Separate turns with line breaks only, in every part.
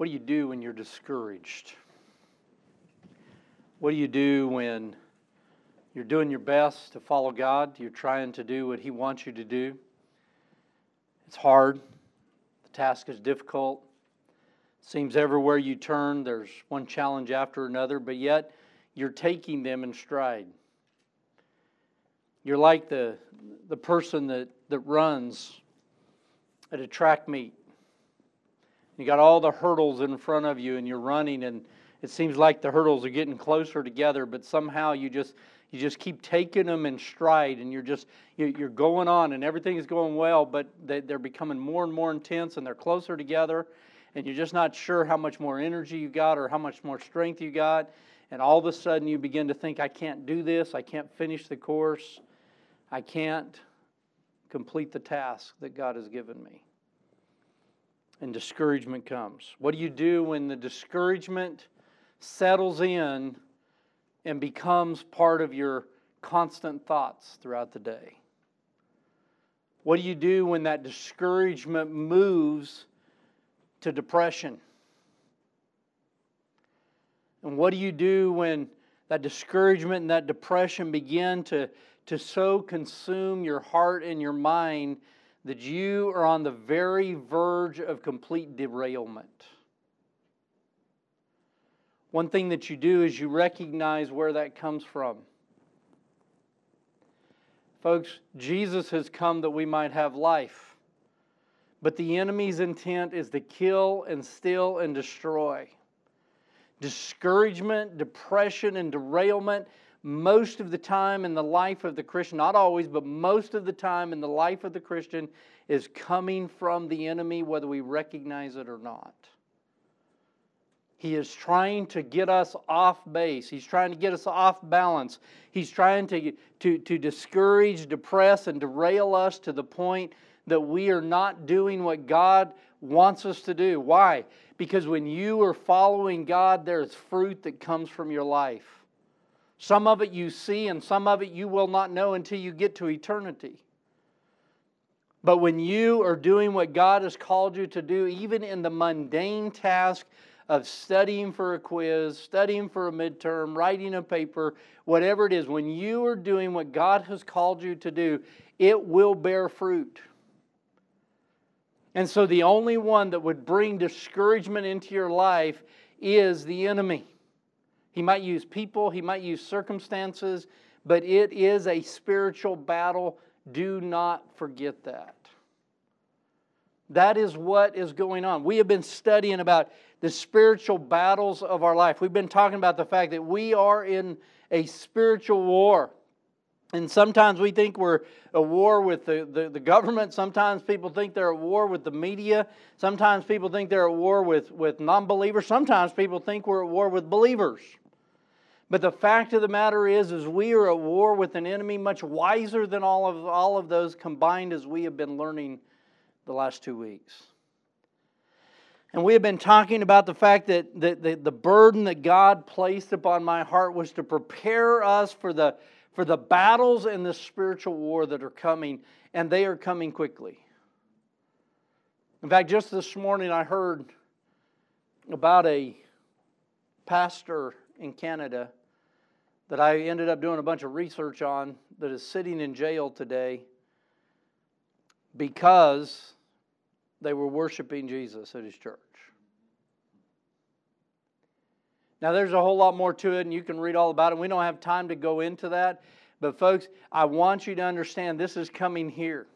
What do you do when you're discouraged? What do you do when you're doing your best to follow God? You're trying to do what He wants you to do. It's hard, the task is difficult. Seems everywhere you turn, there's one challenge after another, but yet you're taking them in stride. You're like the, the person that, that runs at a track meet. You got all the hurdles in front of you, and you're running, and it seems like the hurdles are getting closer together, but somehow you just you just keep taking them in stride, and you're just you're going on, and everything is going well, but they're becoming more and more intense, and they're closer together, and you're just not sure how much more energy you got or how much more strength you got, and all of a sudden you begin to think, I can't do this, I can't finish the course, I can't complete the task that God has given me. And discouragement comes. What do you do when the discouragement settles in and becomes part of your constant thoughts throughout the day? What do you do when that discouragement moves to depression? And what do you do when that discouragement and that depression begin to to so consume your heart and your mind that you are on the very verge of complete derailment. One thing that you do is you recognize where that comes from. Folks, Jesus has come that we might have life. But the enemy's intent is to kill and steal and destroy. Discouragement, depression, and derailment most of the time in the life of the Christian, not always, but most of the time in the life of the Christian, is coming from the enemy, whether we recognize it or not. He is trying to get us off base. He's trying to get us off balance. He's trying to, to, to discourage, depress, and derail us to the point that we are not doing what God wants us to do. Why? Because when you are following God, there's fruit that comes from your life. Some of it you see, and some of it you will not know until you get to eternity. But when you are doing what God has called you to do, even in the mundane task of studying for a quiz, studying for a midterm, writing a paper, whatever it is, when you are doing what God has called you to do, it will bear fruit. And so the only one that would bring discouragement into your life is the enemy. He might use people, he might use circumstances, but it is a spiritual battle. Do not forget that. That is what is going on. We have been studying about the spiritual battles of our life. We've been talking about the fact that we are in a spiritual war. And sometimes we think we're at war with the, the, the, government. Sometimes people think they're at war with the media. Sometimes people think they're at war with, with non believers. Sometimes people think we're at war with believers. But the fact of the matter is, is we are at war with an enemy much wiser than all of, all of those combined as we have been learning the last two weeks. And we have been talking about the fact that, that, that the burden that God placed upon my heart was to prepare us for the, for the battles and the spiritual war that are coming, and they are coming quickly. In fact, just this morning I heard about a pastor in Canada that I ended up doing a bunch of research on that is sitting in jail today because they were worshiping Jesus at his church. Now, there's a whole lot more to it, and you can read all about it. We don't have time to go into that. But, folks, I want you to understand this is coming here.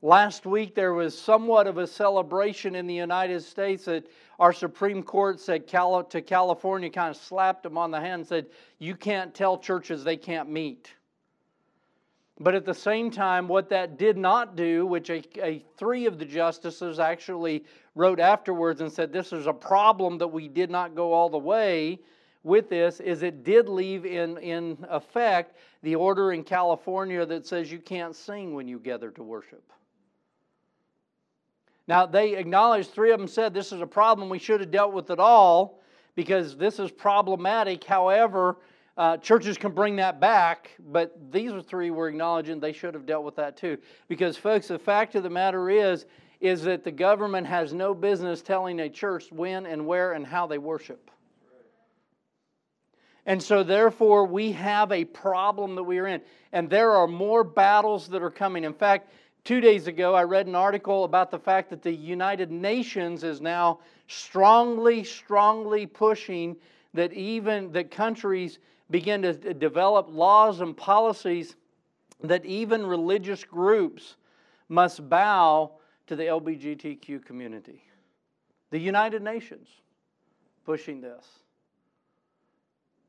Last week, there was somewhat of a celebration in the United States that our Supreme Court said to California, kind of slapped them on the hand and said, You can't tell churches they can't meet. But at the same time, what that did not do, which a, a, three of the justices actually wrote afterwards and said this is a problem that we did not go all the way with this, is it did leave in, in effect the order in California that says you can't sing when you gather to worship. Now, they acknowledged, three of them said this is a problem, we should have dealt with it all because this is problematic. However, uh, churches can bring that back, but these three were acknowledging they should have dealt with that too. Because, folks, the fact of the matter is, is that the government has no business telling a church when and where and how they worship. And so, therefore, we have a problem that we are in. And there are more battles that are coming. In fact, two days ago, I read an article about the fact that the United Nations is now strongly, strongly pushing that even that countries begin to develop laws and policies that even religious groups must bow to the LGBTQ community. The United Nations pushing this.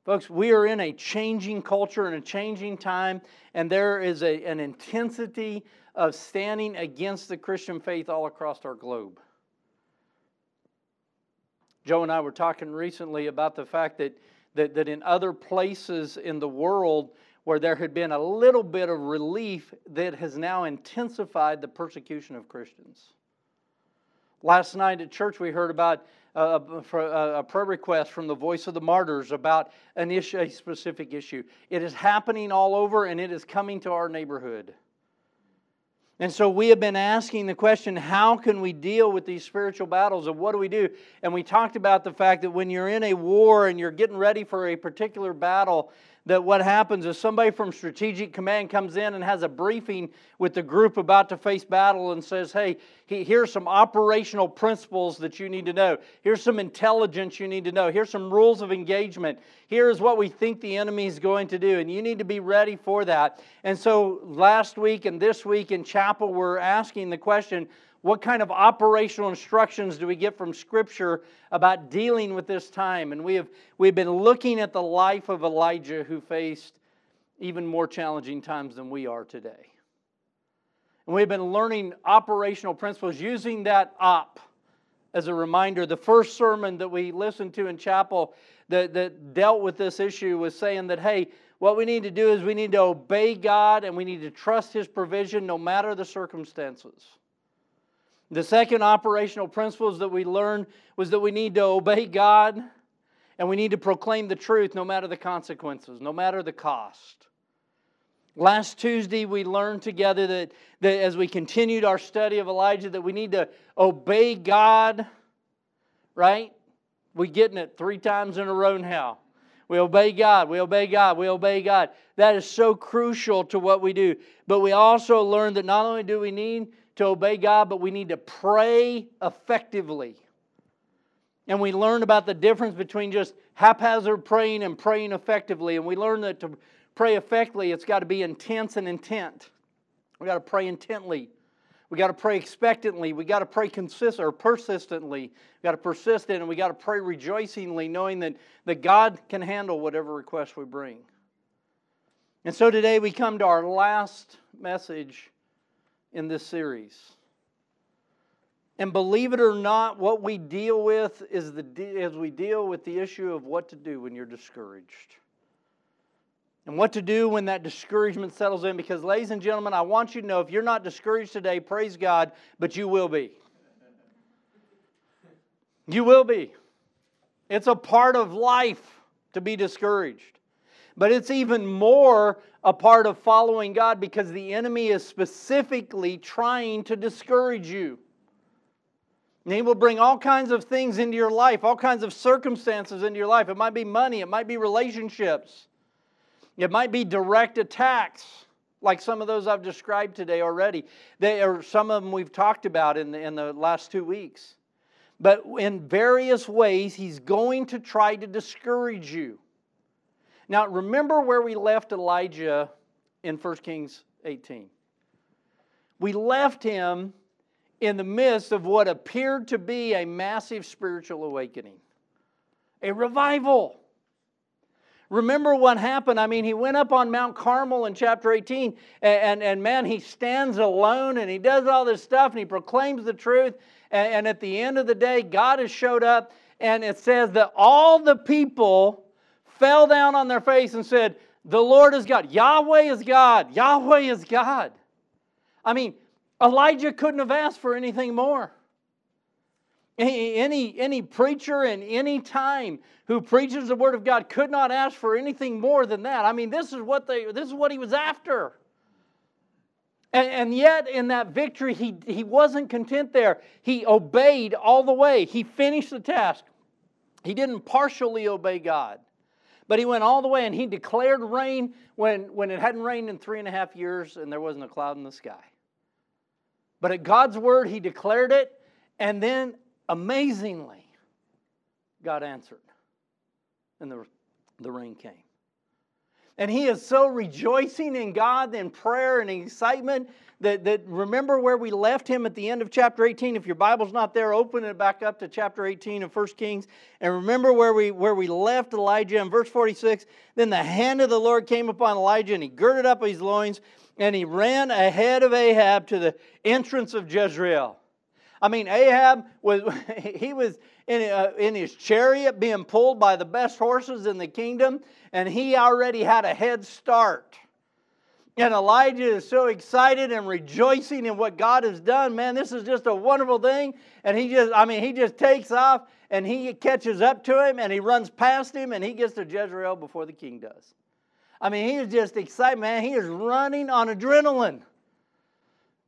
Folks, we are in a changing culture and a changing time, and there is a, an intensity of standing against the Christian faith all across our globe. Joe and I were talking recently about the fact that, that, that in other places in the world where there had been a little bit of relief, that has now intensified the persecution of Christians. Last night at church, we heard about a, a, prayer request from the Voice of the Martyrs about an issue, a specific issue. It is happening all over and it is coming to our neighborhood. And so we have been asking the question how can we deal with these spiritual battles and what do we do? And we talked about the fact that when you're in a war and you're getting ready for a particular battle, that what happens is somebody from strategic command comes in and has a briefing with the group about to face battle and says, Hey, here's some operational principles that you need to know. Here's some intelligence you need to know. Here's some rules of engagement. Here's what we think the enemy is going to do, and you need to be ready for that. And so last week and this week in chapel, we're asking the question what kind of operational instructions do we get from Scripture about dealing with this time? And we have we've been looking at the life of Elijah, who faced even more challenging times than we are today. And we've been learning operational principles using that op as a reminder. The first sermon that we listened to in chapel that, that dealt with this issue was saying that, hey, what we need to do is we need to obey God and we need to trust His provision no matter the circumstances. The second operational principles that we learned was that we need to obey God and we need to proclaim the truth no matter the consequences, no matter the cost. Last Tuesday, we learned together that, that as we continued our study of Elijah, that we need to obey God, right? We're getting it three times in a row now. We obey God, we obey God, we obey God. That is so crucial to what we do. But we also learned that not only do we need to obey God, but we need to pray effectively. And we learn about the difference between just haphazard praying and praying effectively. And we learn that to pray effectively, it's got to be intense and intent. We got to pray intently. We got to pray expectantly. We got to pray consist or persistently. We got to persist in and we got to pray rejoicingly, knowing that, that God can handle whatever request we bring. And so today we come to our last message in this series. And believe it or not, what we deal with is the as we deal with the issue of what to do when you're discouraged. And what to do when that discouragement settles in. Because, ladies and gentlemen, I want you to know if you're not discouraged today, praise God, but you will be. You will be. It's a part of life to be discouraged. But it's even more a part of following God because the enemy is specifically trying to discourage you. And he will bring all kinds of things into your life, all kinds of circumstances into your life. It might be money, it might be relationships, it might be direct attacks, like some of those I've described today already. They are some of them we've talked about in the, in the last two weeks. But in various ways, he's going to try to discourage you. Now, remember where we left Elijah in 1 Kings 18. We left him in the midst of what appeared to be a massive spiritual awakening, a revival. Remember what happened? I mean, he went up on Mount Carmel in chapter 18, and, and, and man, he stands alone and he does all this stuff and he proclaims the truth. And, and at the end of the day, God has showed up, and it says that all the people fell down on their face and said, The Lord is God. Yahweh is God. Yahweh is God. I mean, Elijah couldn't have asked for anything more. Any, any preacher in any time who preaches the word of God could not ask for anything more than that. I mean, this is what they this is what he was after. And, and, yet, in that victory, he, he wasn't content there. He obeyed all the way. He finished the task. He didn't partially obey God, but he went all the way and he declared rain when, when it hadn't rained in three and a half years and there wasn't a cloud in the sky. But at God's word, he declared it, and then amazingly, God answered, and the, the rain came. And he is so rejoicing in God in prayer and excitement that, that remember where we left him at the end of chapter 18. If your Bible's not there, open it back up to chapter 18 of 1 Kings. And remember where we where we left Elijah in verse 46. Then the hand of the Lord came upon Elijah, and he girded up his loins, and he ran ahead of Ahab to the entrance of Jezreel. I mean, Ahab was he was in, uh, in his chariot being pulled by the best horses in the kingdom and he already had a head start. And Elijah is so excited and rejoicing in what God has done. Man, this is just a wonderful thing. And he just, I mean, he just takes off and he catches up to him and he runs past him and he gets to Jezreel before the king does. I mean, he is just excited, man. He is running on adrenaline.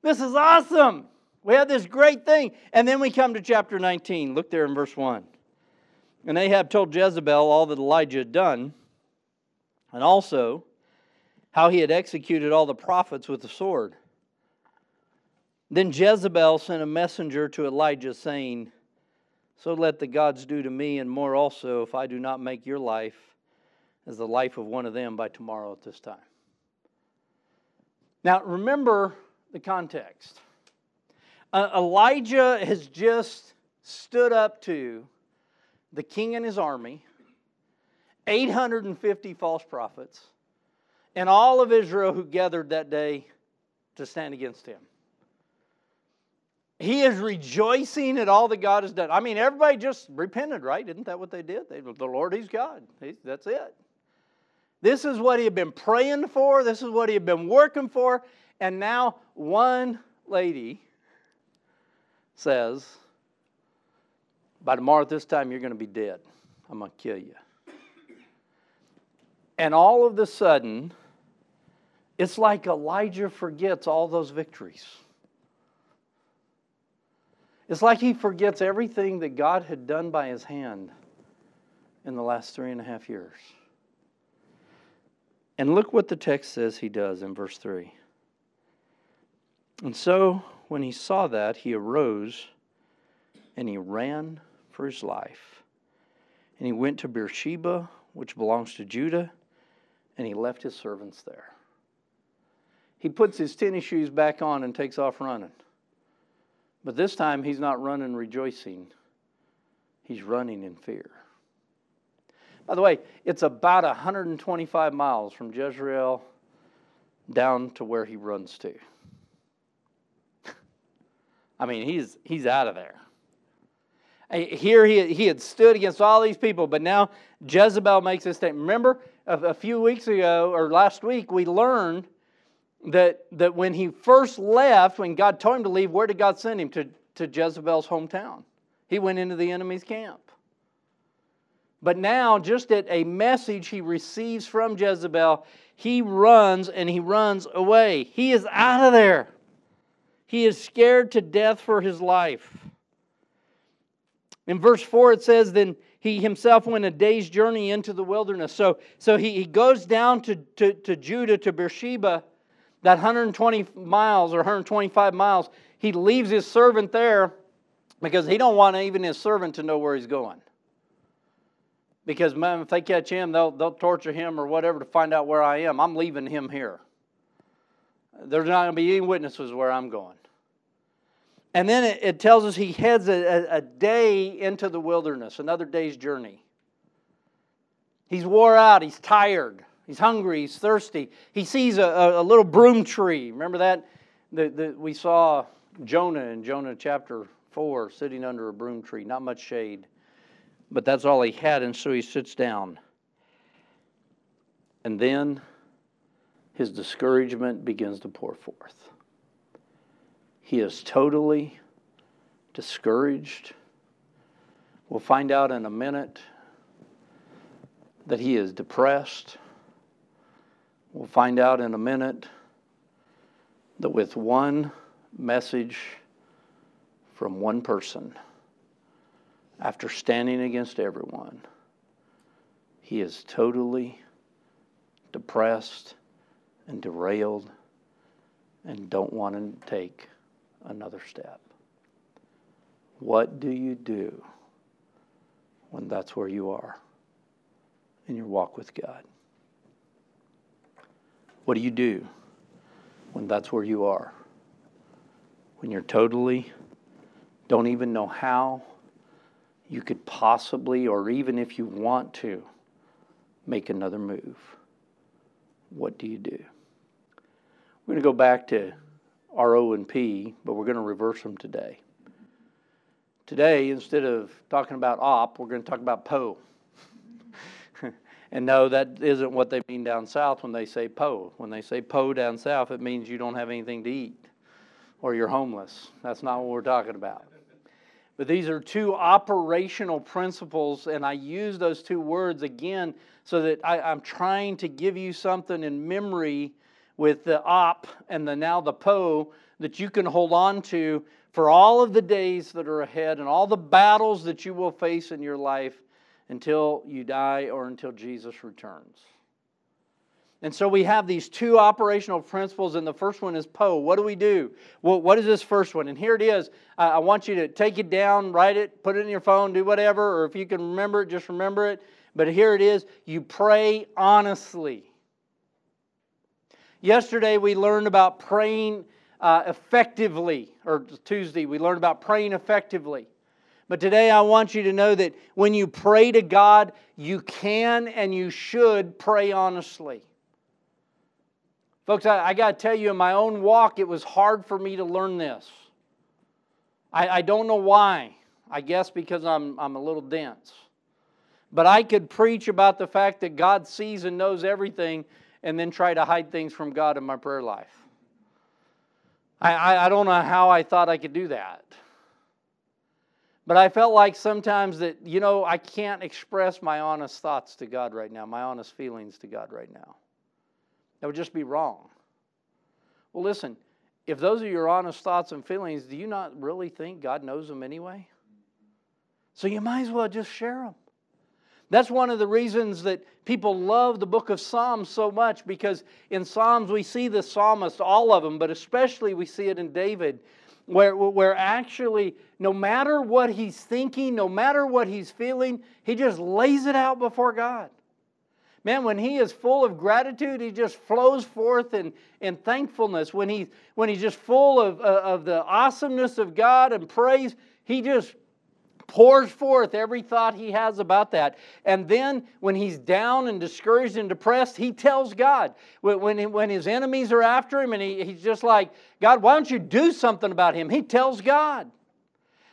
This is awesome. We have this great thing. And then we come to chapter 19. Look there in verse 1. And Ahab told Jezebel all that Elijah had done and also how he had executed all the prophets with the sword. Then Jezebel sent a messenger to Elijah, saying, So let the gods do to me, and more also, if I do not make your life as the life of one of them by tomorrow at this time. Now, remember the context. Uh, Elijah has just stood up to the king and his army 850 false prophets, and all of Israel who gathered that day to stand against him. He is rejoicing at all that God has done. I mean, everybody just repented, right? Isn't that what they did? They, the Lord, He's God. He's, that's it. This is what he had been praying for. This is what he had been working for. And now one lady says, By tomorrow at this time, you're going to be dead. I'm going to kill you. And all of a sudden, it's like Elijah forgets all those victories. It's like he forgets everything that God had done by his hand in the last three and a half years. And look what the text says he does in verse 3. And so, when he saw that, he arose and he ran for his life. And he went to Beersheba, which belongs to Judah and he left his servants there. He puts his tennis shoes back on and takes off running. But this time he's not running rejoicing, he's running in fear. By the way, it's about 125 miles from Jezreel down to where he runs to. I mean, he's, he's out of there. Here he, he had stood against all these people, but now Jezebel makes this statement. Remember, a, a few weeks ago, or last week, we learned that, that when he first left, when God told him to leave, where did God send him? To, to Jezebel's hometown. He went into the enemy's camp. But now, just at a message he receives from Jezebel, he runs and he runs away. He is out of there. He is scared to death for his life. In verse 4, it says, Then he himself went a day's journey into the wilderness. So, so he, he goes down to, to, to Judah, to Beersheba, that 120 miles or 125 miles. He leaves his servant there because he don't want even his servant to know where he's going. Because man, if they catch him, they'll, they'll torture him or whatever to find out where I am. I'm leaving him here. There's not going to be any witnesses where I'm going. And then it, it tells us he heads a, a, day into the wilderness, another day's journey. He's wore out, he's tired, he's hungry, he's thirsty. He sees a, a, little broom tree. Remember that? The, the, we saw Jonah in Jonah chapter 4 sitting under a broom tree, not much shade. But that's all he had, and so he sits down. And then his discouragement begins to pour forth. He is totally discouraged. We'll find out in a minute that he is depressed. We'll find out in a minute that with one message from one person, after standing against everyone, he is totally depressed and derailed and don't want to take another step. What do you do when that's where you are in your walk with God? What do you do when that's where you are? When you're totally don't even know how you could possibly, or even if you want to, make another move. What do you do? We're going to go back to RO and P, but we're going to reverse them today. Today, instead of talking about op, we're going to talk about po. And no, that isn't what they mean down south when they say po. When they say po down south, it means you don't have anything to eat or you're homeless. That's not what we're talking about. But these are two operational principles, and I use those two words again so that I, am trying to give you something in memory with the op and the now the po that you can hold on to for all of the days that are ahead and all the battles that you will face in your life until you die or until Jesus returns. And so we have these two operational principles, and the first one is Po. What do we do? Well, what is this first one? And here it is. I want you to take it down, write it, put it in your phone, do whatever, or if you can remember it, just remember it. But here it is you pray honestly. Yesterday we learned about praying uh, effectively, or Tuesday we learned about praying effectively. But today I want you to know that when you pray to God, you can and you should pray honestly. Folks, I, I got to tell you, in my own walk, it was hard for me to learn this. I, I don't know why. I guess because I'm, I'm a little dense. But I could preach about the fact that God sees and knows everything and then try to hide things from God in my prayer life. I, I, I don't know how I thought I could do that. But I felt like sometimes that, you know, I can't express my honest thoughts to God right now, my honest feelings to God right now. That would just be wrong. Well, listen, if those are your honest thoughts and feelings, do you not really think God knows them anyway? So you might as well just share them. That's one of the reasons that people love the book of Psalms so much because in Psalms we see the psalmist, all of them, but especially we see it in David, where, where actually, no matter what he's thinking, no matter what he's feeling, he just lays it out before God. Man, when he is full of gratitude, he just flows forth in, in thankfulness. When, he, when he's just full of, uh, of the awesomeness of God and praise, he just pours forth every thought he has about that. And then when he's down and discouraged and depressed, he tells God. When, when his enemies are after him and he, he's just like, God, why don't you do something about him? He tells God.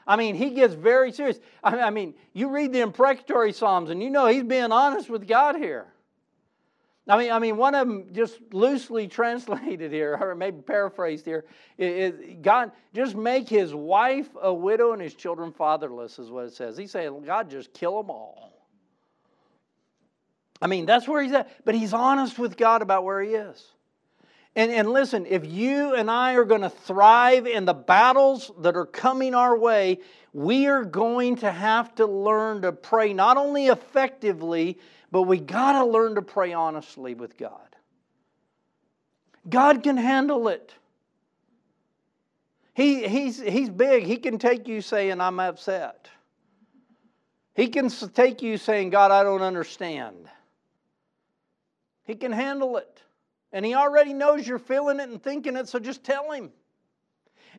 I mean, he gets very serious. I mean, you read the imprecatory Psalms and you know he's being honest with God here. I mean, I mean, one of them just loosely translated here, or maybe paraphrased here, is God just make his wife a widow and his children fatherless, is what it says. He's saying, God, just kill them all. I mean, that's where he's at. But he's honest with God about where he is. And, and listen, if you and I are going to thrive in the battles that are coming our way, we are going to have to learn to pray not only effectively, but we got to learn to pray honestly with God. God can handle it. He, he's, he's big. He can take you saying, I'm upset. He can take you saying, God, I don't understand. He can handle it. And He already knows you're feeling it and thinking it, so just tell Him.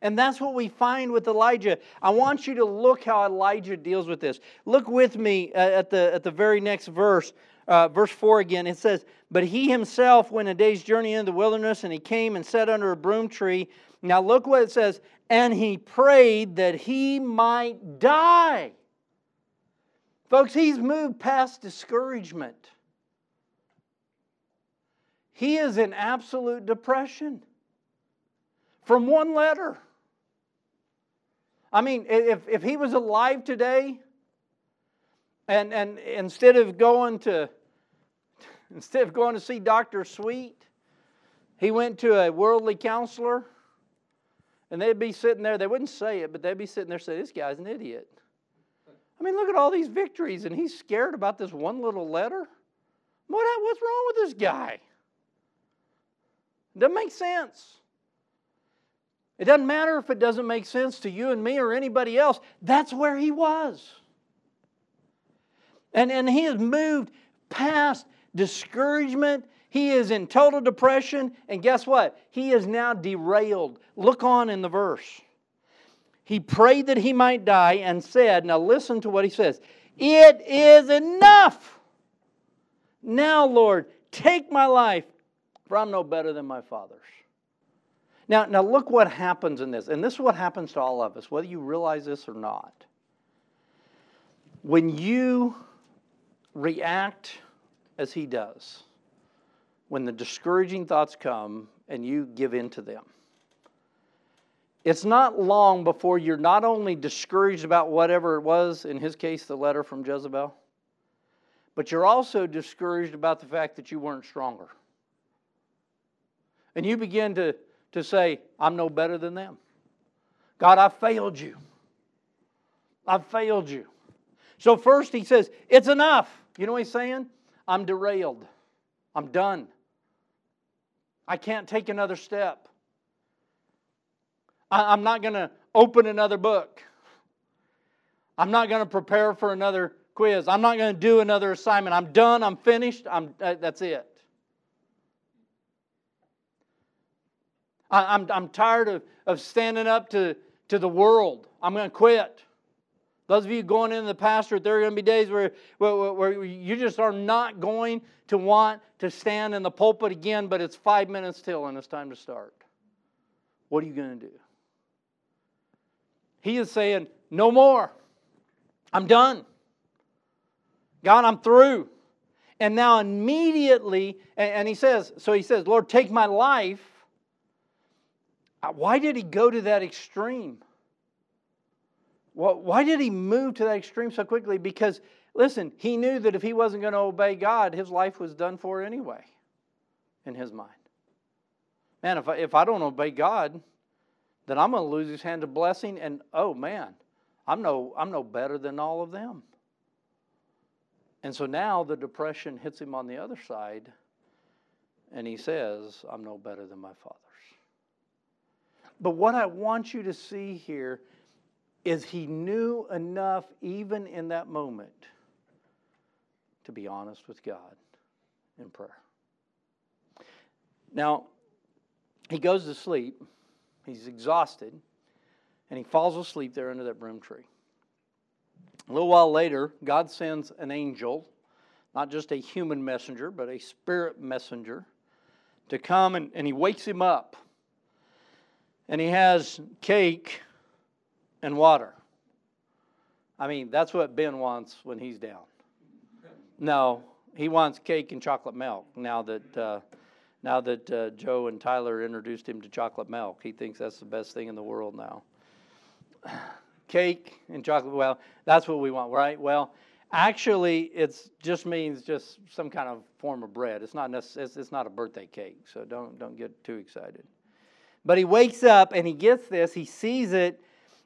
And that's what we find with Elijah. I want you to look how Elijah deals with this. Look with me uh, at the, at the very next verse, uh, verse 4 again. It says, But he himself went a day's journey into the wilderness, and he came and sat under a broom tree. Now look what it says, and he prayed that he might die. Folks, he's moved past discouragement. He is in absolute depression from one letter. I mean, if, if he was alive today, and, and instead of going to instead of going to see Dr. Sweet, he went to a worldly counselor, And they'd be sitting there, they wouldn't say it, but they'd be sitting there saying, This guy's an idiot. I mean, look at all these victories, and he's scared about this one little letter. What, what's wrong with this guy? Doesn't make sense. It doesn't matter if it doesn't make sense to you and me or anybody else. That's where he was. And, and he has moved past discouragement. He is in total depression. And guess what? He is now derailed. Look on in the verse. He prayed that he might die and said, Now listen to what he says It is enough. Now, Lord, take my life, for I'm no better than my father's. Now, now look what happens in this. And this is what happens to all of us, whether you realize this or not. When you react as he does, when the discouraging thoughts come and you give in to them, it's not long before you're not only discouraged about whatever it was, in his case, the letter from Jezebel, but you're also discouraged about the fact that you weren't stronger. And you begin to, to say, I'm no better than them. God, I failed you. I've failed you. So, first he says, It's enough. You know what he's saying? I'm derailed. I'm done. I can't take another step. I'm not going to open another book. I'm not going to prepare for another quiz. I'm not going to do another assignment. I'm done. I'm finished. I'm, uh, that's it. I, am I'm, I'm tired of, of standing up to, to the world. I'm going to quit. Those of you going into the pastorate, there are going to be days where, where, where you just are not going to want to stand in the pulpit again, but it's five minutes till and it's time to start. What are you going to do? He is saying, No more. I'm done. God, I'm through. And now immediately, and he says, so he says, Lord, take my life. Uh, why did he go to that extreme? Well, why did he move to that extreme so quickly? Because, listen, he knew that if he wasn't going to obey God, his life was done for anyway, in his mind. Man, if I, if I don't obey God, then I'm going to lose his hand of blessing, and oh man, I'm no, I'm no better than all of them. And so now the depression hits him on the other side, and he says, I'm no better than my fathers. But what I want you to see here is he knew enough, even in that moment, to be honest with God in prayer. Now, he goes to sleep, he's exhausted, and he falls asleep there under that broom tree. A little while later, God sends an angel, not just a human messenger, but a spirit messenger, to come and, and he wakes him up. And he has cake and water. I mean, that's what Ben wants when he's down. No, he wants cake and chocolate milk now that. Uh, now that uh, Joe and Tyler introduced him to chocolate milk, he thinks that's the best thing in the world now cake and chocolate. Well, that's what we want, right? Well, actually, it just means just some kind of form of bread. It's not necess- it's, it's not a birthday cake, so don't don't get too excited. But he wakes up and he gets this. He sees it,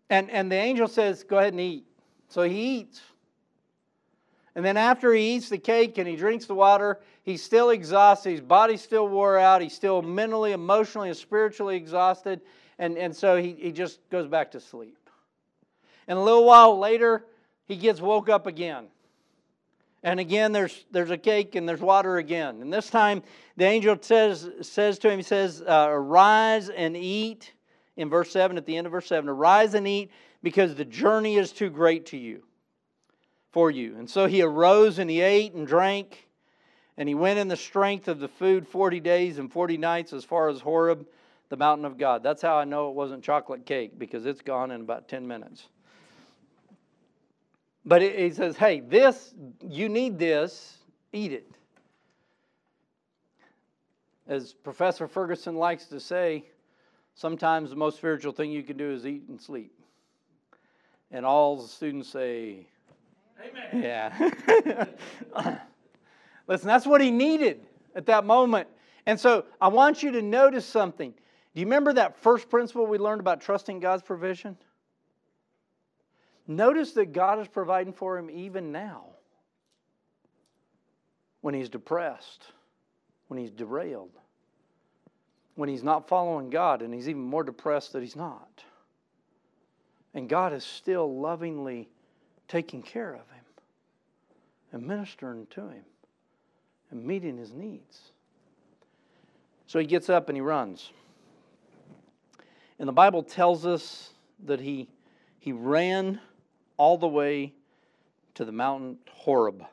and and the angel says, "Go ahead and eat." So he eats. And then after he eats the cake and he drinks the water, he's still exhausted. His body's still wore out. He's still mentally, emotionally, and spiritually exhausted. And, and so he, he just goes back to sleep. And a little while later, he gets woke up again. And again, there's, there's a cake and there's water again. And this time, the angel says, says to him, he says, uh, Arise and eat, in verse 7, at the end of verse 7, Arise and eat, because the journey is too great to you, for you. And so he arose and he ate and drank, and he went in the strength of the food 40 days and 40 nights as far as Horeb, the mountain of God. That's how I know it wasn't chocolate cake, because it's gone in about 10 minutes. But he says, hey, this, you need this, eat it. As Professor Ferguson likes to say, sometimes the most spiritual thing you can do is eat and sleep. And all the students say, Amen. Yeah. Listen, that's what he needed at that moment. And so I want you to notice something. Do you remember that first principle we learned about trusting God's provision? Notice that God is providing for him even now when he's depressed, when he's derailed, when he's not following God, and he's even more depressed that he's not. And God is still lovingly taking care of him and ministering to him and meeting his needs. So he gets up and he runs. And the Bible tells us that he, he ran all the way to the mountain Horeb.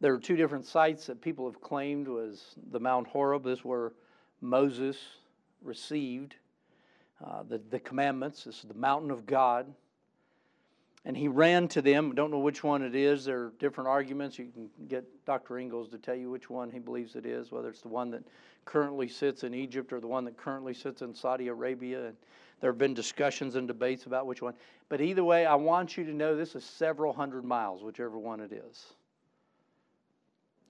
There are two different sites that people have claimed was the Mount Horeb. This is where Moses received uh, the, the commandments. This is the mountain of God. And he ran to them. Don't know which one it is. There are different arguments. You can get Dr. Ingalls to tell you which one he believes it is, whether it's the one that currently sits in Egypt or the one that currently sits in Saudi Arabia. And there have been discussions and debates about which one. But either way, I want you to know this is several hundred miles, whichever one it is.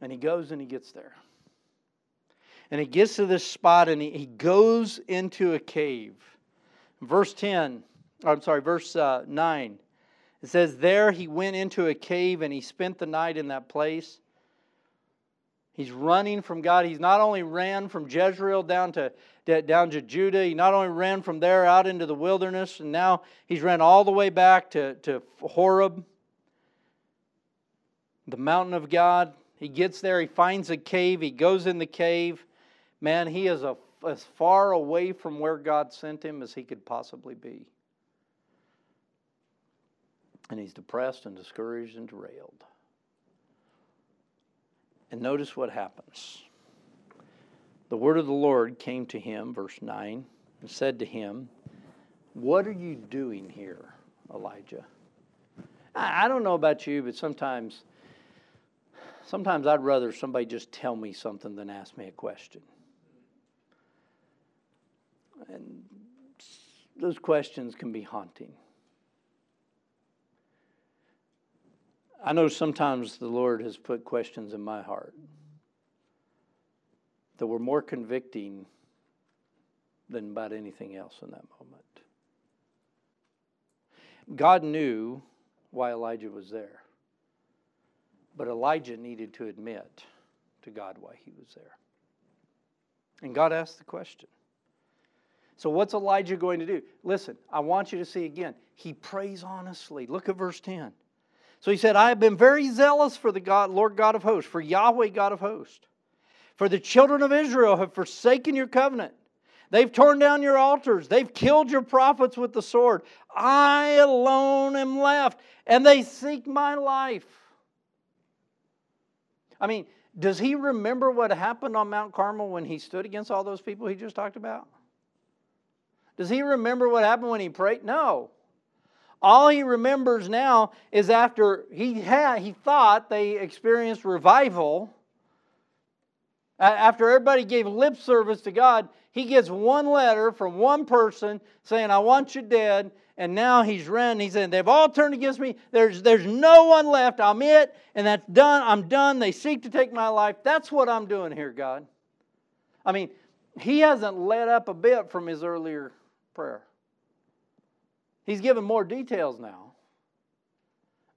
And he goes and he gets there. And he gets to this spot and he, he goes into a cave. Verse 10, I'm sorry, verse uh, 9. It says, There he went into a cave and he spent the night in that place. He's running from God. He's not only ran from Jezreel down to, down to Judah, he not only ran from there out into the wilderness, and now he's ran all the way back to, to Horeb, the mountain of God. He gets there, he finds a cave, he goes in the cave. Man, he is a, as far away from where God sent him as he could possibly be. And he's depressed and discouraged and derailed. And notice what happens. The word of the Lord came to him, verse 9, and said to him, What are you doing here, Elijah? I don't know about you, but sometimes sometimes I'd rather somebody just tell me something than ask me a question. And those questions can be haunting. I know sometimes the Lord has put questions in my heart that were more convicting than about anything else in that moment. God knew why Elijah was there, but Elijah needed to admit to God why he was there. And God asked the question. So, what's Elijah going to do? Listen, I want you to see again. He prays honestly. Look at verse 10. So he said, I have been very zealous for the God, Lord God of hosts, for Yahweh God of hosts. For the children of Israel have forsaken your covenant. They've torn down your altars. They've killed your prophets with the sword. I alone am left, and they seek my life. I mean, does he remember what happened on Mount Carmel when he stood against all those people he just talked about? Does he remember what happened when he prayed? No. All he remembers now is after he had, he thought they experienced revival. After everybody gave lip service to God, he gets one letter from one person saying, I want you dead. And now he's running. He said, They've all turned against me. There's, there's no one left. I'm it, and that's done. I'm done. They seek to take my life. That's what I'm doing here, God. I mean, he hasn't let up a bit from his earlier prayer. He's given more details now.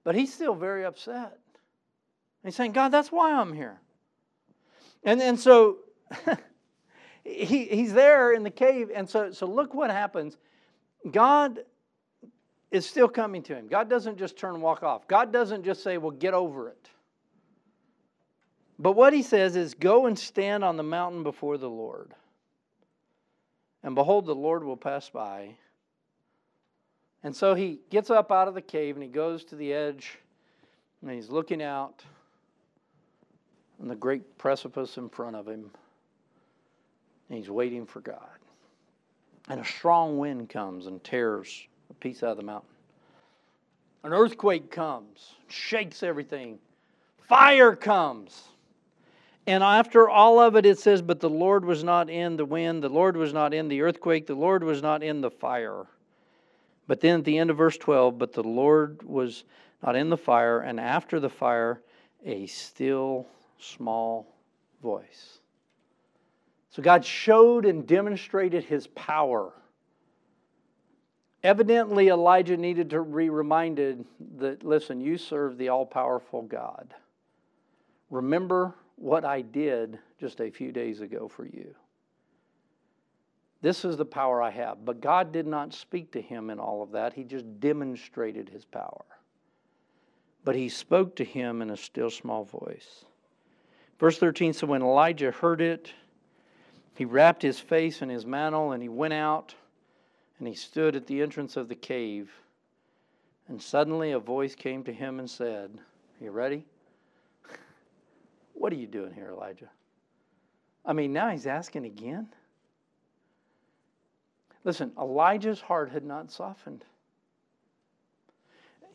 But he's still very upset. He's saying, God, that's why I'm here. And, and so he, he's there in the cave. And so, so look what happens. God is still coming to him. God doesn't just turn and walk off. God doesn't just say, well, get over it. But what he says is, go and stand on the mountain before the Lord. And behold, the Lord will pass by and so he gets up out of the cave and he goes to the edge and he's looking out on the great precipice in front of him. And he's waiting for God. And a strong wind comes and tears a piece out of the mountain. An earthquake comes, shakes everything. Fire comes. And after all of it, it says, But the Lord was not in the wind, the Lord was not in the earthquake, the Lord was not in the fire. But then at the end of verse 12, but the Lord was not in the fire, and after the fire, a still small voice So God showed and demonstrated his power. Evidently, Elijah needed to be reminded that, listen, you serve the all powerful God. Remember what I did just a few days ago for you. This is the power I have. But God did not speak to him in all of that, He just demonstrated His power. But He spoke to him in a still small voice. Verse 13 So when Elijah heard it, he wrapped his face in his mantle and he went out and he stood at the entrance of the cave. And suddenly a voice came to him and said, Are you ready? What are you doing here, Elijah? I mean, now he's asking again. Listen, Elijah's heart had not softened.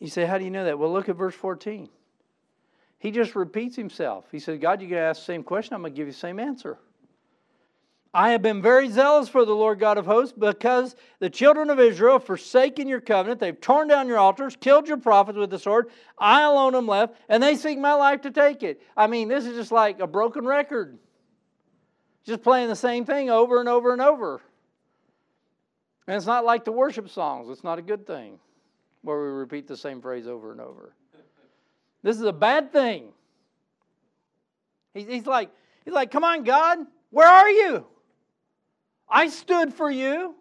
You say, How do you know that? Well, look at verse 14. He just repeats himself. He said, God, you're going to ask the same question. I'm going to give you the same answer. I have been very zealous for the Lord God of hosts because the children of Israel have forsaken your covenant. They've torn down your altars, killed your prophets with the sword. I alone am left, and they seek my life to take it. I mean, this is just like a broken record. Just playing the same thing over and over and over. And it's not like the worship songs, it's not a good thing where we repeat the same phrase over and over. This is a bad thing. He's like, he's like, come on, God, where are you? I stood for you.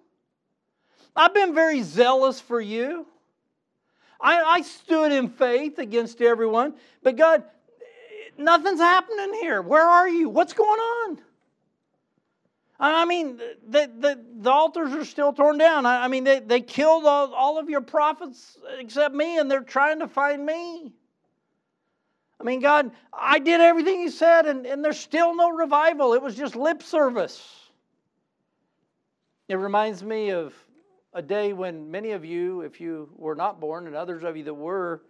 I've been very zealous for you. I, I stood in faith against everyone. But God, nothing's happening here. Where are you? What's going on? I mean, the, the, the altars are still torn down. I, I mean, they, they killed all, all of your prophets except me, and they're trying to find me. I mean, God, I did everything He said, and, and there's still no revival. It was just lip service. It reminds me of a day when many of you, if you were not born, and others of you that were,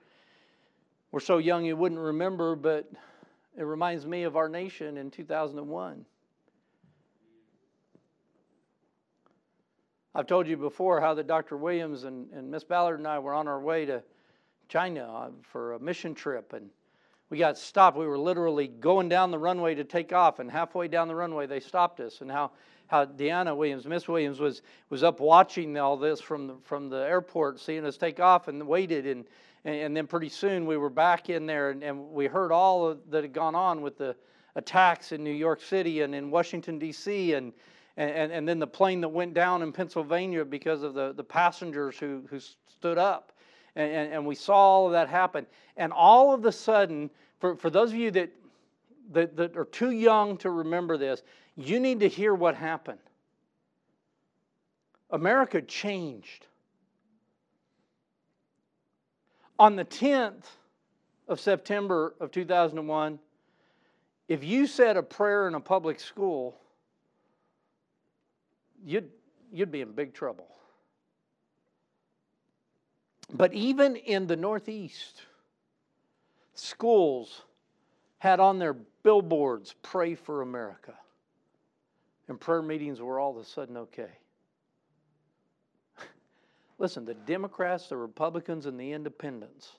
were so young you wouldn't remember, but it reminds me of our nation in 2001. I've told you before how that Dr. Williams and, and Miss Ballard and I were on our way to China uh, for a mission trip, and we got stopped. We were literally going down the runway to take off, and halfway down the runway, they stopped us. And how, how Deanna Williams, Miss Williams, was, was up watching all this from the, from the airport, seeing us take off, and waited. And, and, and then pretty soon we were back in there, and, and we heard all of, that had gone on with the attacks in New York City and in Washington, D.C. And, and, and then the plane that went down in Pennsylvania because of the, the passengers who, who stood up. And, and, and we saw all of that happen. And all of a sudden, for, for those of you that, that, that are too young to remember this, you need to hear what happened. America changed. On the 10th of September of 2001, if you said a prayer in a public school, you'd, you'd be in big trouble. But even in the Northeast, schools had on their billboards, Pray for America. And prayer meetings were all of a sudden okay. Listen, the Democrats, the Republicans, and the Independents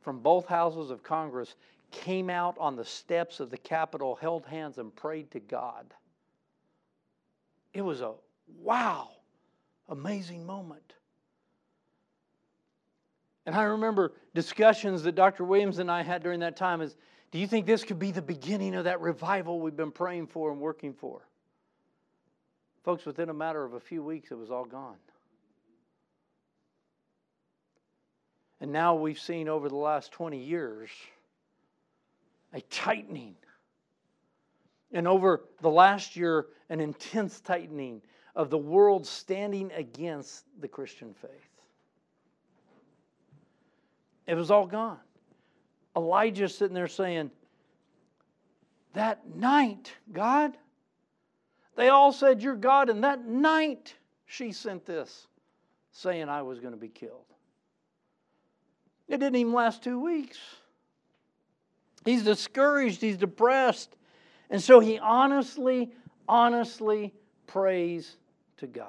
from both houses of Congress came out on the steps of the Capitol, held hands, and prayed to God. It was a wow, amazing moment. And I remember discussions that Dr. Williams and I had during that time is do you think this could be the beginning of that revival we've been praying for and working for? Folks, within a matter of a few weeks, it was all gone. And now we've seen over the last 20 years a tightening. And over the last year, an intense tightening of the world standing against the Christian faith. It was all gone. Elijah sitting there saying, That night, God, they all said, You're God, and that night she sent this saying I was going to be killed. It didn't even last two weeks. He's discouraged, he's depressed. And so he honestly, honestly prays to God.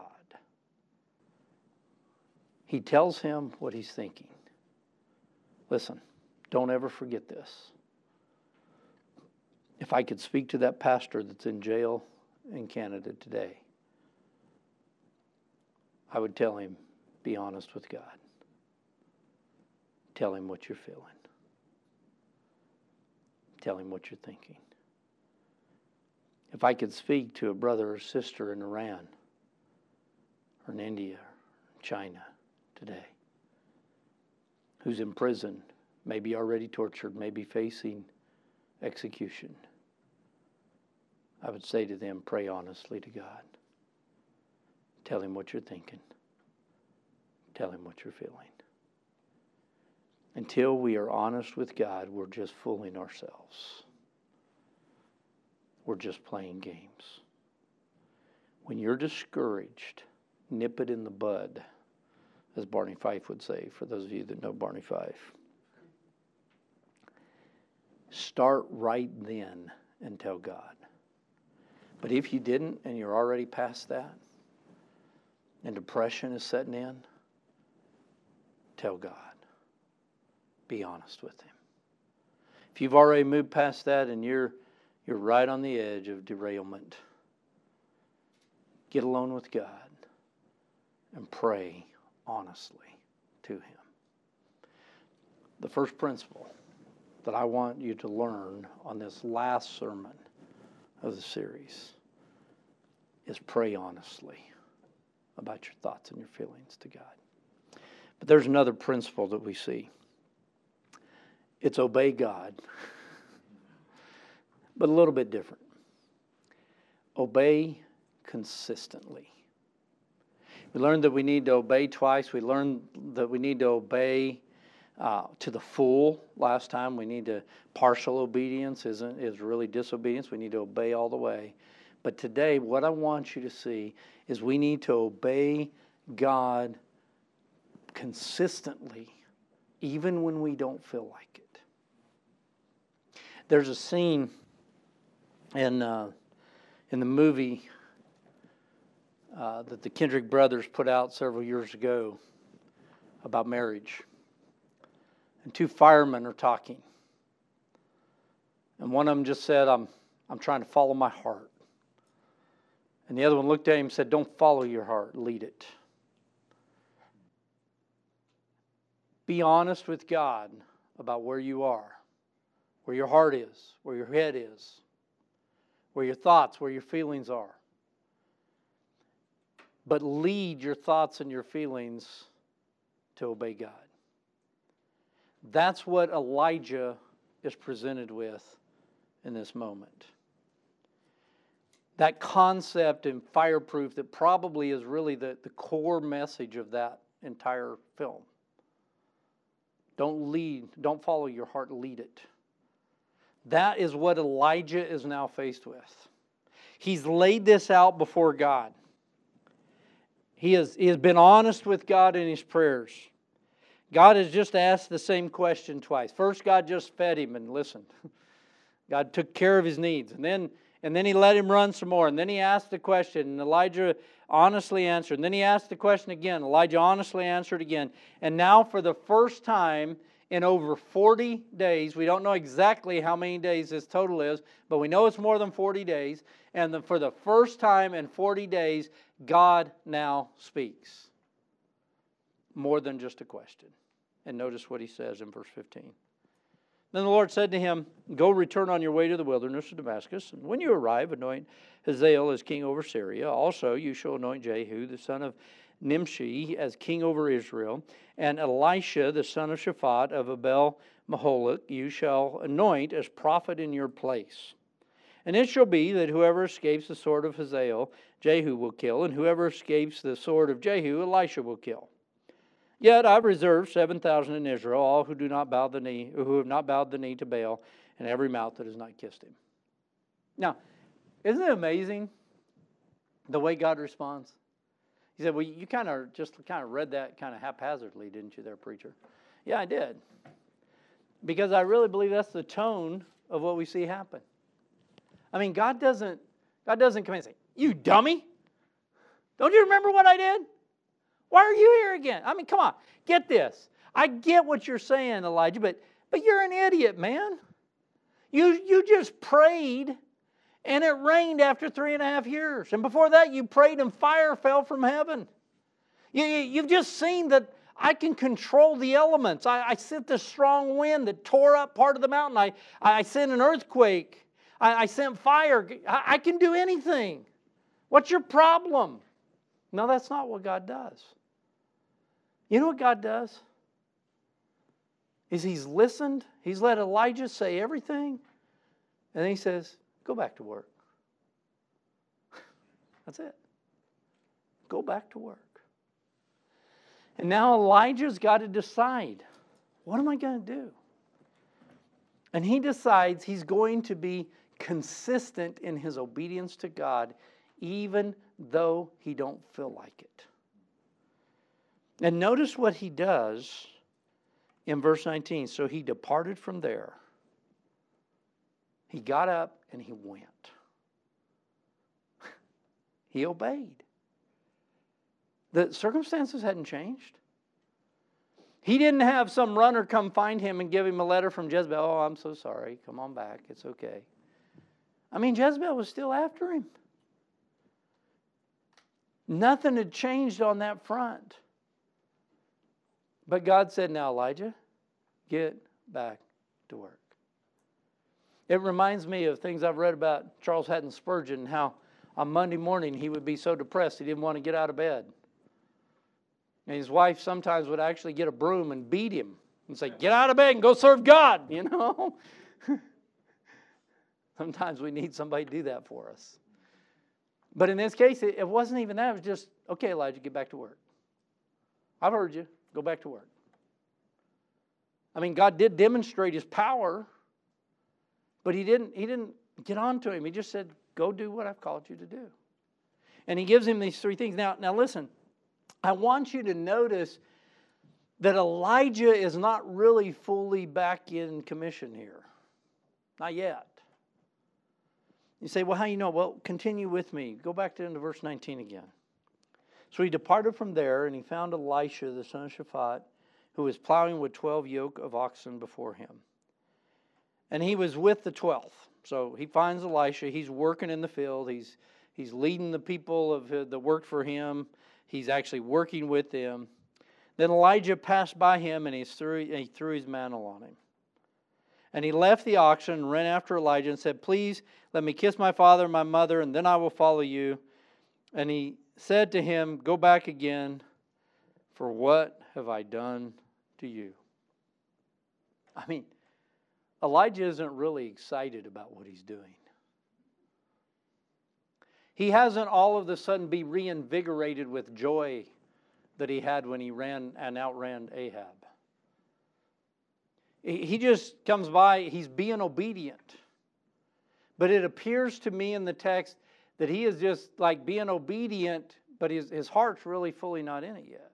He tells him what he's thinking. Listen, don't ever forget this. If I could speak to that pastor that's in jail in Canada today, I would tell him, be honest with God. Tell him what you're feeling. Tell him what you're thinking. If I could speak to a brother or sister in Iran or in India or China today who's in prison, maybe already tortured, maybe facing execution, I would say to them, pray honestly to God. Tell him what you're thinking. Tell him what you're feeling. Until we are honest with God, we're just fooling ourselves. We're just playing games. When you're discouraged, nip it in the bud, as Barney Fife would say, for those of you that know Barney Fife. Start right then and tell God. But if you didn't and you're already past that, and depression is setting in, tell God. Be honest with Him. If you've already moved past that and you're you're right on the edge of derailment, get alone with God and pray honestly to Him. The first principle that I want you to learn on this last sermon of the series is pray honestly about your thoughts and your feelings to God. But there's another principle that we see it's obey God, but a little bit different. Obey consistently. We learned that we need to obey twice. We learned that we need to obey uh, to the full last time. We need to partial obedience isn't is really disobedience. We need to obey all the way. But today, what I want you to see is we need to obey God consistently, even when we don't feel like it. There's a scene in uh, in the movie uh, that the Kendrick brothers put out several years ago about marriage. And two firemen are talking. And one of them just said, I'm, I'm trying to follow my heart. And the other one looked at him and said, Don't follow your heart, lead it. Be honest with God about where you are, where your heart is, where your head is, where your thoughts, where your feelings are but lead your thoughts and your feelings to obey God. That's what Elijah is presented with in this moment. That concept and fireproof that probably is really the, the core message of that entire film. Don't lead, don't follow your heart, lead it. That is what Elijah is now faced with. He's laid this out before God. He has, he has been honest with God in his prayers. God has just asked the same question twice. First, God just fed him and listened. God took care of his needs. And then, and then he let him run some more. And then he asked the question, and Elijah honestly answered. And then he asked the question again. Elijah honestly answered again. And now, for the first time in over 40 days, we don't know exactly how many days this total is, but we know it's more than 40 days. And the, for the first time in 40 days, God now speaks. More than just a question. And notice what he says in verse 15. Then the Lord said to him, Go return on your way to the wilderness of Damascus, and when you arrive, anoint Hazael as king over Syria. Also, you shall anoint Jehu, the son of Nimshi, as king over Israel, and Elisha, the son of Shaphat of Abel Meholah, you shall anoint as prophet in your place. And it shall be that whoever escapes the sword of Hazael, Jehu will kill, and whoever escapes the sword of Jehu, Elisha will kill. Yet I've reserved seven thousand in Israel, all who do not bow the knee, who have not bowed the knee to Baal, and every mouth that has not kissed him. Now, isn't it amazing the way God responds? He said, Well, you kind of just kind of read that kind of haphazardly, didn't you, there, preacher? Yeah, I did. Because I really believe that's the tone of what we see happen. I mean, God doesn't, God doesn't come and say, You dummy! Don't you remember what I did? Why are you here again? I mean, come on, get this. I get what you're saying, Elijah, but but you're an idiot, man. You you just prayed And it rained after three and a half years. And before that, you prayed and fire fell from heaven. You, you, have just seen that I can control the elements. I, I sent this strong wind that tore up part of the mountain. I, I sent an earthquake. I, I sent fire. I, I can do anything. What's your problem? No, that's not what God does. You know what God does? Is He's listened, He's let Elijah say everything, and then He says, Go back to work. That's it. Go back to work. And now Elijah's got to decide what am I going to do? And he decides he's going to be consistent in his obedience to God even though he don't feel like it. And notice what he does in verse 19. So he departed from there. He got up and he went. he obeyed. The circumstances hadn't changed. He didn't have some runner come find him and give him a letter from Jezebel. Oh, I'm so sorry. Come on back. It's okay. I mean, Jezebel was still after him. Nothing had changed on that front. But God said, Now, Elijah, get back to work. It reminds me of things I've read about Charles Haddon Spurgeon and how on Monday morning he would be so depressed he didn't want to get out of bed. And his wife sometimes would actually get a broom and beat him and say, Get out of bed and go serve God, you know? sometimes we need somebody to do that for us. But in this case, it wasn't even that. It was just, okay, Elijah, get back to work. I've heard you. Go back to work. I mean, God did demonstrate his power, but he didn't, he didn't get on to him. He just said, go do what I've called you to do. And he gives him these three things. Now, now listen, I want you to notice that Elijah is not really fully back in commission here. Not yet. You say, well, how you know? Well, continue with me. Go back to into verse 19 again. So he departed from there, and he found Elisha, the son of Shaphat, who was plowing with 12 yoke of oxen before him. And he was with the 12th. So he finds Elisha. He's working in the field. He's, he's leading the people of uh, the work for him. He's actually working with them. Then Elijah passed by him, and he threw, he threw his mantle on him. And he left the oxen and ran after Elijah and said, Please let me kiss my father and my mother, and then I will follow you. And he said to him, Go back again, for what have I done to you? I mean, Elijah isn't really excited about what he's doing. He hasn't all of a sudden be reinvigorated with joy that he had when he ran and outran Ahab. He just comes by, he's being obedient. But it appears to me in the text that he is just like being obedient, but his, his heart's really fully not in it yet.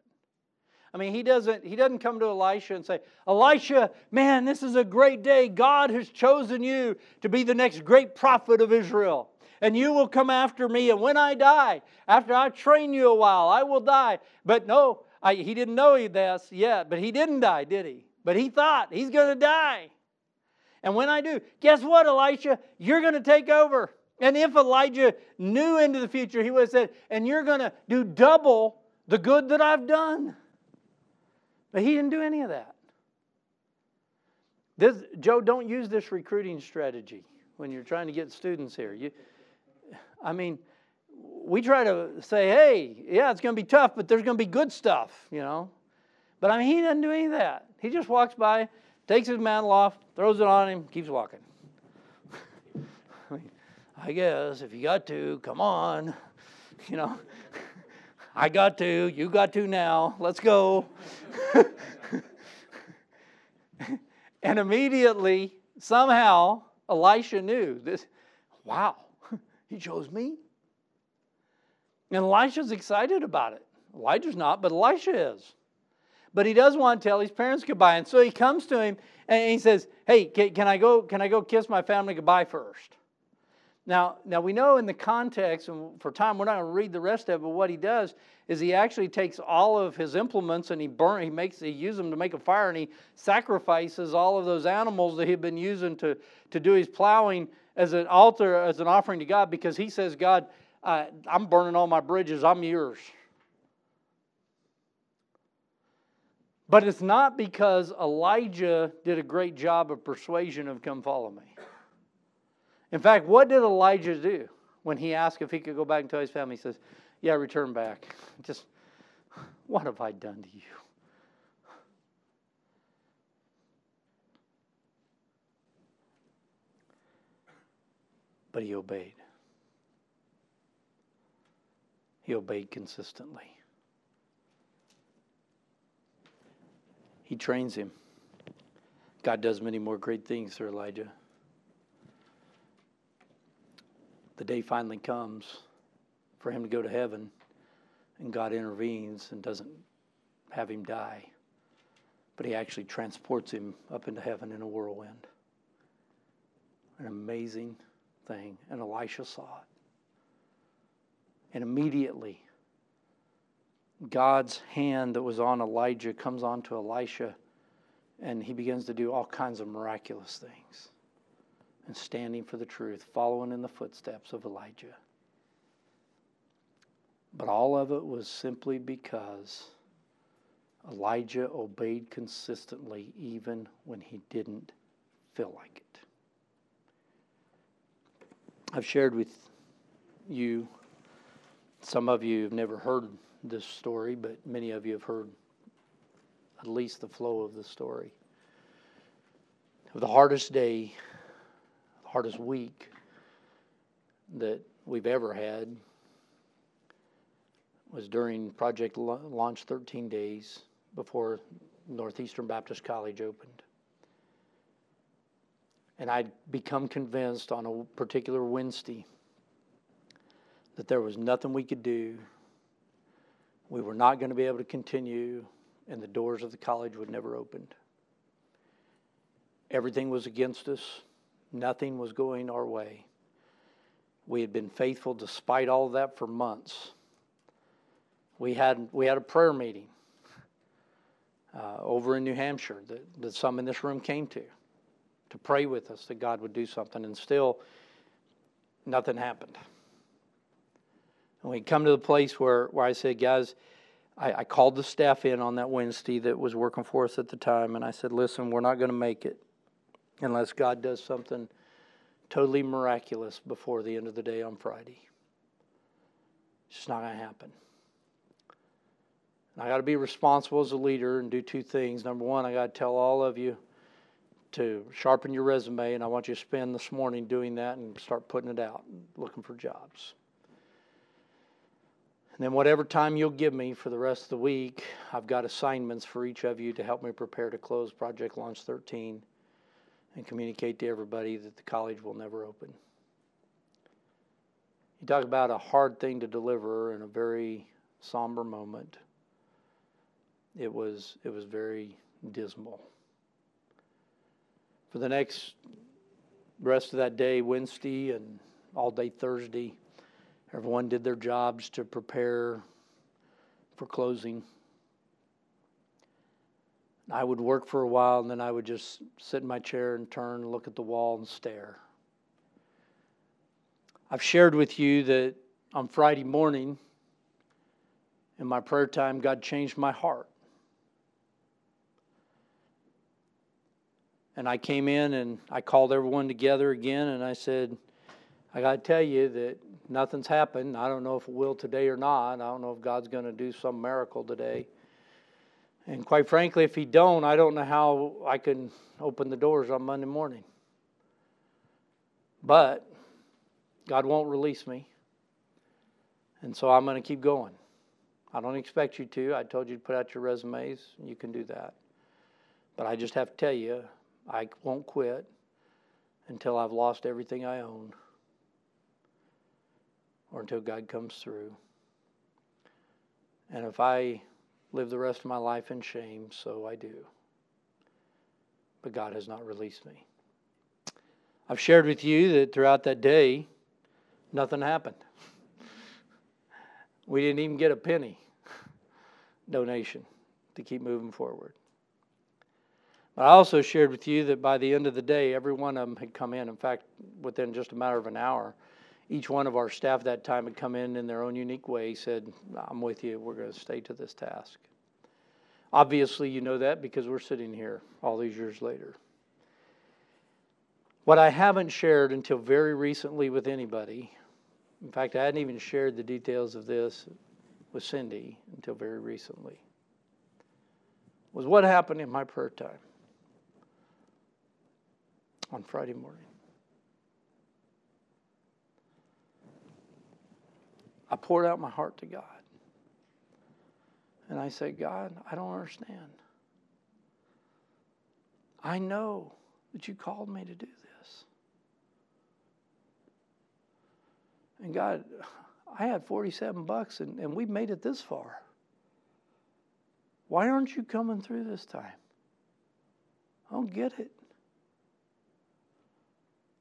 I mean, he doesn't, he doesn't come to Elisha and say, Elisha, man, this is a great day. God has chosen you to be the next great prophet of Israel. And you will come after me. And when I die, after I train you a while, I will die. But no, I, he didn't know this yet, but he didn't die, did he? But he thought he's going to die. And when I do, guess what, Elisha? You're going to take over. And if Elijah knew into the future, he would have said, And you're going to do double the good that I've done. But he didn't do any of that. This, Joe, don't use this recruiting strategy when you're trying to get students here. You, I mean, we try to say, hey, yeah, it's going to be tough, but there's going to be good stuff, you know. But I mean, he doesn't do any of that. He just walks by, takes his mantle off, throws it on him, keeps walking. I, mean, I guess if you got to, come on. You know, I got to, you got to now, let's go. and immediately, somehow, Elisha knew this wow, he chose me. And Elisha's excited about it. Elijah's not, but Elisha is. But he does want to tell his parents goodbye. And so he comes to him and he says, Hey, can, I go, can I go kiss my family goodbye first? Now, now we know in the context, and for time we're not going to read the rest of it. But what he does is he actually takes all of his implements and he burn, he makes, he uses them to make a fire, and he sacrifices all of those animals that he'd been using to to do his plowing as an altar, as an offering to God, because he says, God, uh, I'm burning all my bridges. I'm yours. But it's not because Elijah did a great job of persuasion of come follow me. In fact, what did Elijah do when he asked if he could go back and tell his family? He says, Yeah, return back. Just, what have I done to you? But he obeyed. He obeyed consistently. He trains him. God does many more great things through Elijah. the day finally comes for him to go to heaven, and God intervenes and doesn't have him die, but he actually transports him up into heaven in a whirlwind. An amazing thing. And Elisha saw it. And immediately, God's hand that was on Elijah comes onto Elisha, and he begins to do all kinds of miraculous things and standing for the truth, following in the footsteps of Elijah. But all of it was simply because Elijah obeyed consistently even when he didn't feel like it. I've shared with you, some of you have never heard this story, but many of you have heard at least the flow of the story. Of the hardest day the hardest week that we've ever had was during Project Launch 13 days before Northeastern Baptist College opened. And I'd become convinced on a particular Wednesday that there was nothing we could do. We were not going to be able to continue, and the doors of the college would never open. Everything was against us. Nothing was going our way. We had been faithful despite all that for months. We had, we had a prayer meeting uh, over in New Hampshire that, that some in this room came to to pray with us that God would do something, and still nothing happened. And we come to the place where, where I said, guys, I, I called the staff in on that Wednesday that was working for us at the time, and I said, listen, we're not going to make it unless God does something totally miraculous before the end of the day on Friday. It's just not going to happen. I got to be responsible as a leader and do two things. Number one, I got to tell all of you to sharpen your resume, and I want you to spend this morning doing that and start putting it out, looking for jobs. And then, whatever time you'll give me for the rest of the week, I've got assignments for each of you to help me prepare to close Project Launch 13 and communicate to everybody that the college will never open. You talk about a hard thing to deliver in a very somber moment. It was it was very dismal. For the next rest of that day, Wednesday and all day Thursday, everyone did their jobs to prepare for closing. I would work for a while and then I would just sit in my chair and turn look at the wall and stare. I've shared with you that on Friday morning in my prayer time, God changed my heart. And I came in and I called everyone together again and I said, I got to tell you that nothing's happened. I don't know if it will today or not. I don't know if God's going to do some miracle today. And quite frankly, if he don't, I don't know how I can open the doors on Monday morning. But God won't release me. And so I'm going to keep going. I don't expect you to. I told you to put out your resumes. You can do that. But I just have to tell you, I won't quit until I've lost everything I own or until God comes through. And if I live the rest of my life in shame, so I do. But God has not released me. I've shared with you that throughout that day, Nothing happened. We didn't even get a penny donation to keep moving forward. But I also shared with you that by the end of the day, every one of them had come in. In fact, within just a matter of an hour, each one of our staff that time had come in in their own unique way, said, I'm with you, we're going to stay to this task. Obviously, you know that because we're sitting here all these years later. What I haven't shared until very recently with anybody, in fact, I hadn't even shared the details of this with Cindy until very recently, was what happened in my prayer time on Friday morning. I poured out my heart to God. And I said, God, I don't understand. I know that you called me to do this. And God, I had 47 bucks and, and we made it this far. Why aren't you coming through this time? I don't get it.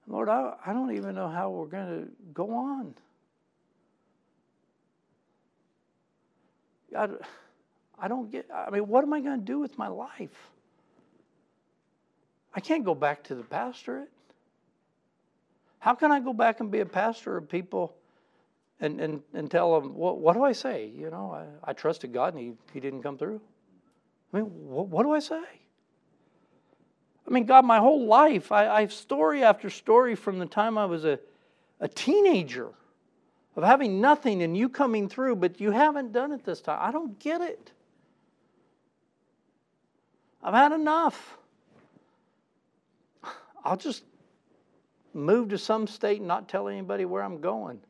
Lord, I, I don't even know how we're going to go on. God, I don't get, I mean, what am I going to do with my life? I can't go back to the pastorate. How can I go back and be a pastor of people and, and, and tell them, what, what do I say? You know, I, I trusted God and he, he didn't come through. I mean, what, what do I say? I mean, God, my whole life, I, I have story after story from the time I was a, a teenager of having nothing and you coming through, but you haven't done it this time. I don't get it. I've had enough. I'll just move to some state and not tell anybody where I'm going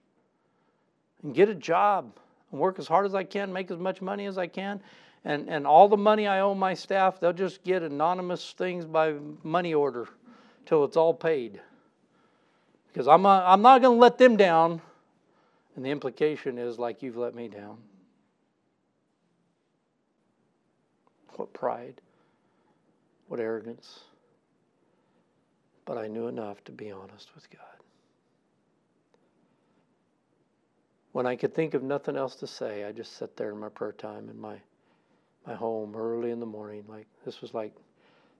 and get a job and work as hard as I can, make as much money as I can. And, and all the money I owe my staff, they'll just get anonymous things by money order till it's all paid. Because I'm, uh, I'm not going to let them down. And the implication is like you've let me down. What pride. What arrogance. But I knew enough to be honest with God. When I could think of nothing else to say, I just sat there in my prayer time in my, my home early in the morning. Like this was like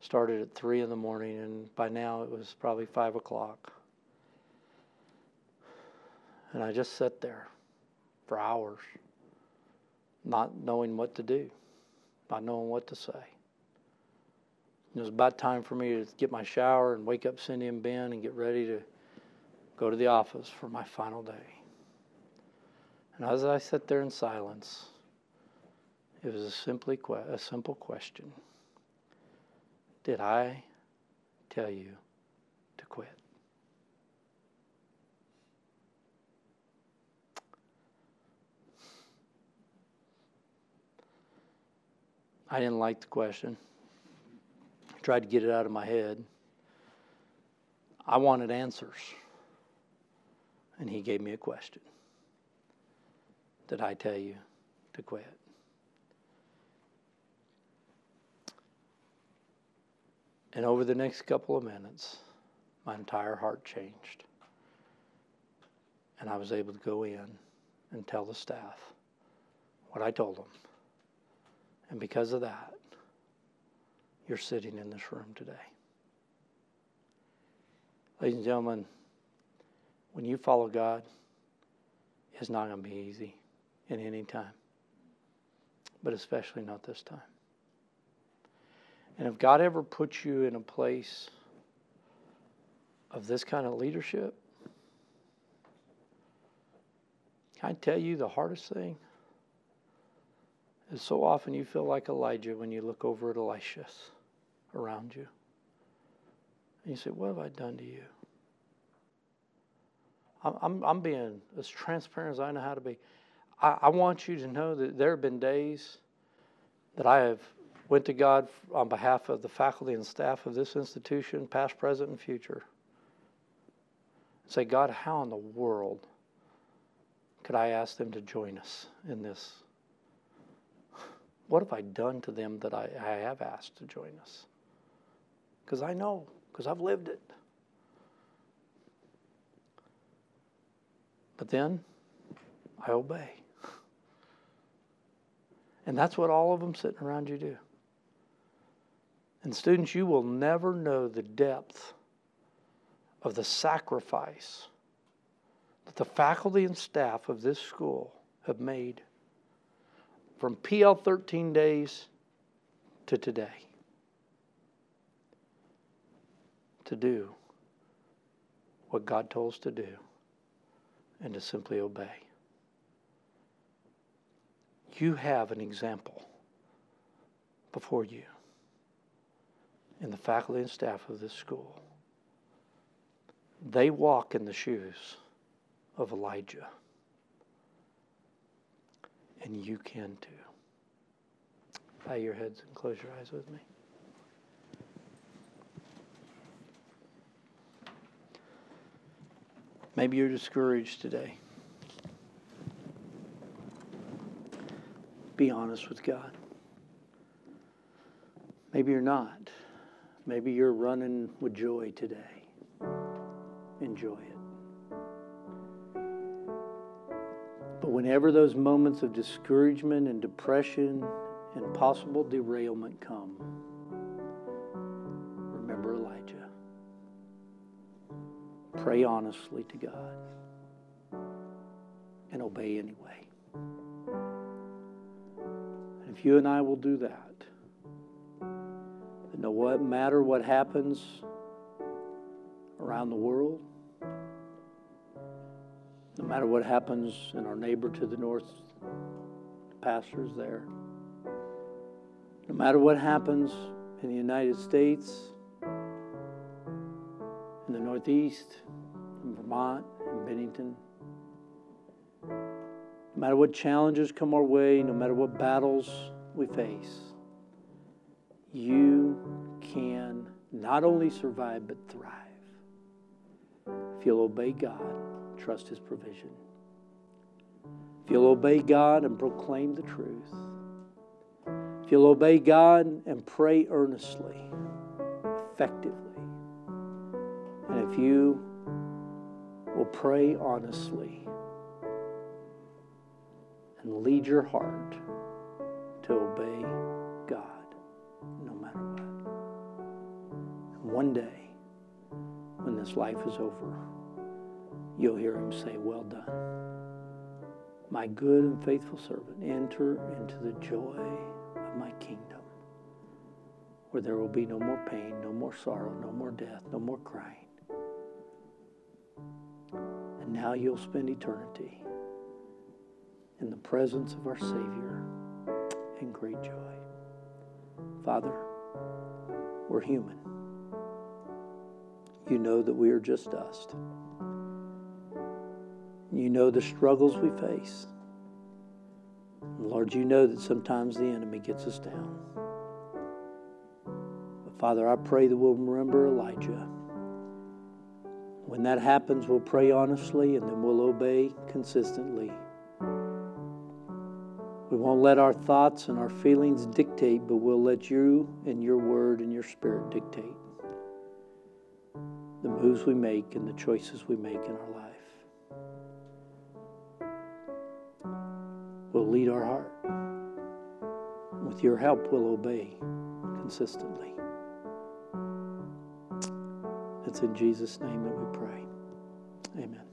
started at three in the morning, and by now it was probably five o'clock. And I just sat there for hours, not knowing what to do, not knowing what to say. It was about time for me to get my shower and wake up Cindy and Ben and get ready to go to the office for my final day. And as I sat there in silence, it was a simply a simple question. Did I tell you to quit? I didn't like the question. I tried to get it out of my head. I wanted answers. And he gave me a question. Did I tell you to quit? And over the next couple of minutes, my entire heart changed. And I was able to go in and tell the staff what I told them. And because of that, you're sitting in this room today. Ladies and gentlemen, when you follow God, it's not going to be easy in any time, but especially not this time. And if God ever puts you in a place of this kind of leadership, can I tell you the hardest thing? Is so often you feel like Elijah when you look over at Elisha around you. And you say, What have I done to you? I'm, I'm, I'm being as transparent as I know how to be. I, I want you to know that there have been days that I have went to God on behalf of the faculty and staff of this institution, past, present, and future. Say, God, how in the world could I ask them to join us in this? What have I done to them that I, I have asked to join us? Because I know, because I've lived it. But then I obey. And that's what all of them sitting around you do. And students, you will never know the depth of the sacrifice that the faculty and staff of this school have made from PL 13 days to today to do what God told us to do and to simply obey. You have an example before you in the faculty and staff of this school. They walk in the shoes of Elijah. And you can too. Bow your heads and close your eyes with me. Maybe you're discouraged today. Be honest with God. Maybe you're not. Maybe you're running with joy today. Enjoy it. But whenever those moments of discouragement and depression and possible derailment come, remember Elijah. Pray honestly to God and obey anyway. And if you and I will do that, no matter what happens around the world, no matter what happens in our neighbor to the north, the pastors there, no matter what happens in the United States, in the Northeast, in Vermont, in Bennington, no matter what challenges come our way, no matter what battles we face, you can not only survive but thrive. If you'll obey God, trust His provision. If you'll obey God and proclaim the truth. If you'll obey God and pray earnestly, effectively. And if you will pray honestly and lead your heart to obey God no matter what. And one day, when this life is over, you'll hear him say, Well done. My good and faithful servant, enter into the joy of my kingdom, where there will be no more pain, no more sorrow, no more death, no more crying. And now you'll spend eternity in the presence of our Savior in great joy. Father, we're human you know that we are just dust. You know the struggles we face. Lord, you know that sometimes the enemy gets us down. But Father, I pray that we'll remember Elijah. When that happens, we'll pray honestly and then we'll obey consistently. We won't let our thoughts and our feelings dictate, but we'll let you and your word and your spirit dictate the moves we make and the choices we make in our life. We'll lead our heart. With your help, we'll obey consistently. It's in Jesus' name that we pray. Amen.